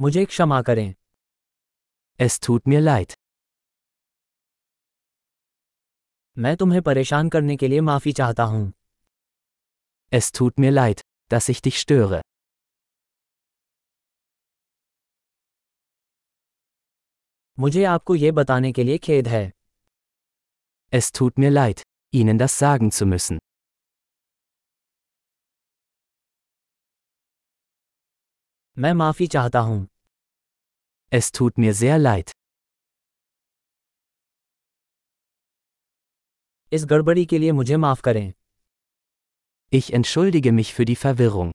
मुझे क्षमा करें Es tut mir leid. मैं तुम्हें परेशान करने के लिए माफ़ी चाहता हूँ Es tut mir leid, dass ich dich störe. मुझे आपको ये बताने के लिए खेद है Es tut mir leid, Ihnen das sagen zu müssen. मैं माफी चाहता हूँ Es tut mir sehr leid. इस गड़बड़ी के लिए मुझे माफ करें Ich entschuldige mich für die Verwirrung.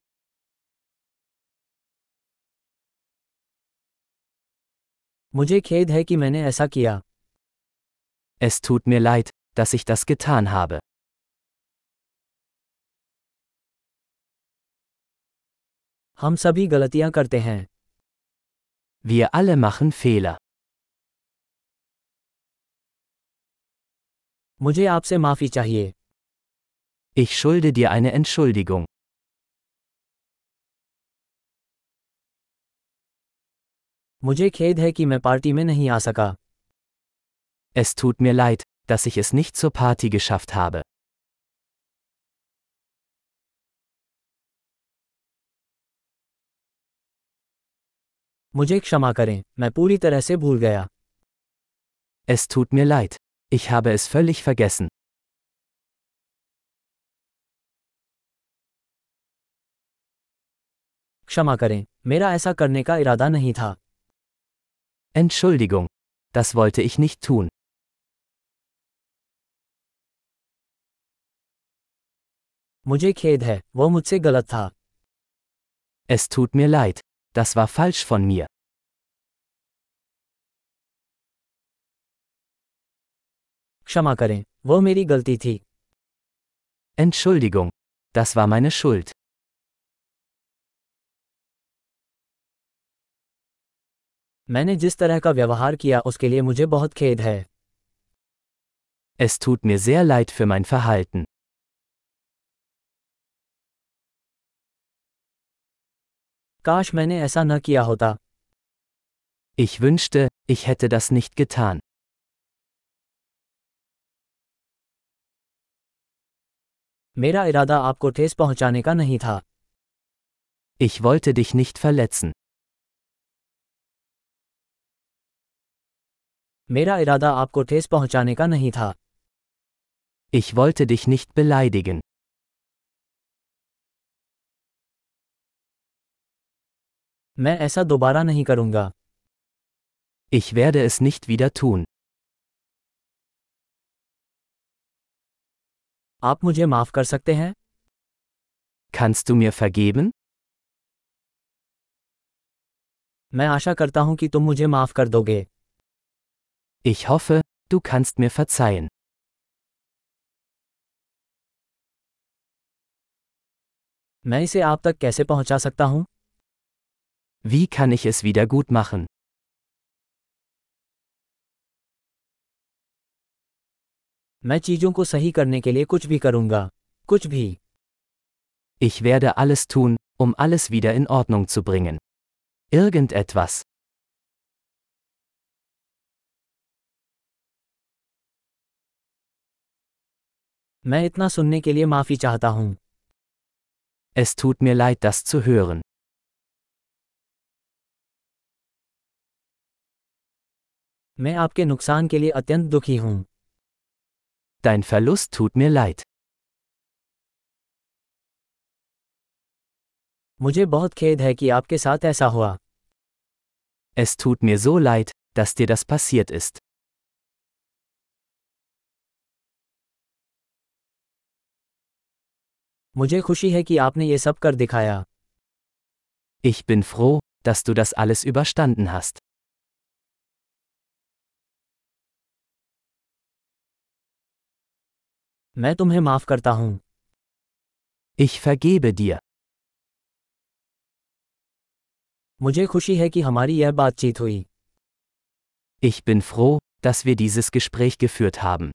मुझे खेद है कि मैंने ऐसा किया Es tut mir leid, dass ich das getan habe. हम सभी गलतियां करते हैं Wir alle machen Fehler. मुझे आपसे माफी चाहिए Ich schulde dir eine Entschuldigung. मुझे खेद है कि मैं पार्टी में नहीं आ सका Es tut mir leid, dass ich es nicht zur Party geschafft habe. मुझे क्षमा करें मैं पूरी तरह से भूल गया Es tut mir leid. Ich habe es völlig vergessen. क्षमा करें मेरा ऐसा करने का इरादा नहीं था Entschuldigung. Das wollte ich nicht tun. मुझे खेद है वो मुझसे गलत था Es tut mir leid. Das war falsch von mir. क्षमा करें वो मेरी गलती थी Entschuldigung. Das war meine Schuld. मैंने जिस तरह का व्यवहार किया उसके लिए मुझे बहुत खेद है Es tut mir sehr leid für mein Verhalten. काश मैंने ऐसा न किया होता Ich wünschte, ich hätte das nicht getan. मेरा इरादा आपको ठेस पहुंचाने का नहीं था Ich wollte dich nicht verletzen. मेरा इरादा आपको ठेस पहुंचाने का नहीं था Ich wollte dich nicht beleidigen. मैं ऐसा दोबारा नहीं करूँगा Ich werde es nicht wieder tun. आप मुझे माफ़ कर सकते हैं Kannst du mir vergeben? मैं आशा करता हूँ कि तुम मुझे माफ़ कर दोगे Ich hoffe, du kannst mir verzeihen. मैं इसे आप तक कैसे पहुँचा सकता हूँ Wie kann ich es wieder gut machen? मैं चीजों को सही करने के लिए कुछ भी करूंगा कुछ भी Ich werde alles tun, um alles wieder in Ordnung zu bringen. Irgendetwas. मैं इतना सुनने के लिए माफी चाहता हूं Es tut mir leid, das zu hören. मैं आपके नुकसान के लिए अत्यंत दुखी हूं Dein Verlust tut mir leid. मुझे बहुत खेद है कि आपके साथ ऐसा हुआ Es tut mir so leid, dass dir das passiert ist. मुझे खुशी है कि आपने ये सब कर दिखाया Ich bin froh, dass du das alles überstanden hast. मैं तुम्हें माफ करता हूं Ich vergebe dir. मुझे खुशी है कि हमारी यह बातचीत हुई Ich bin froh, dass wir dieses Gespräch geführt haben.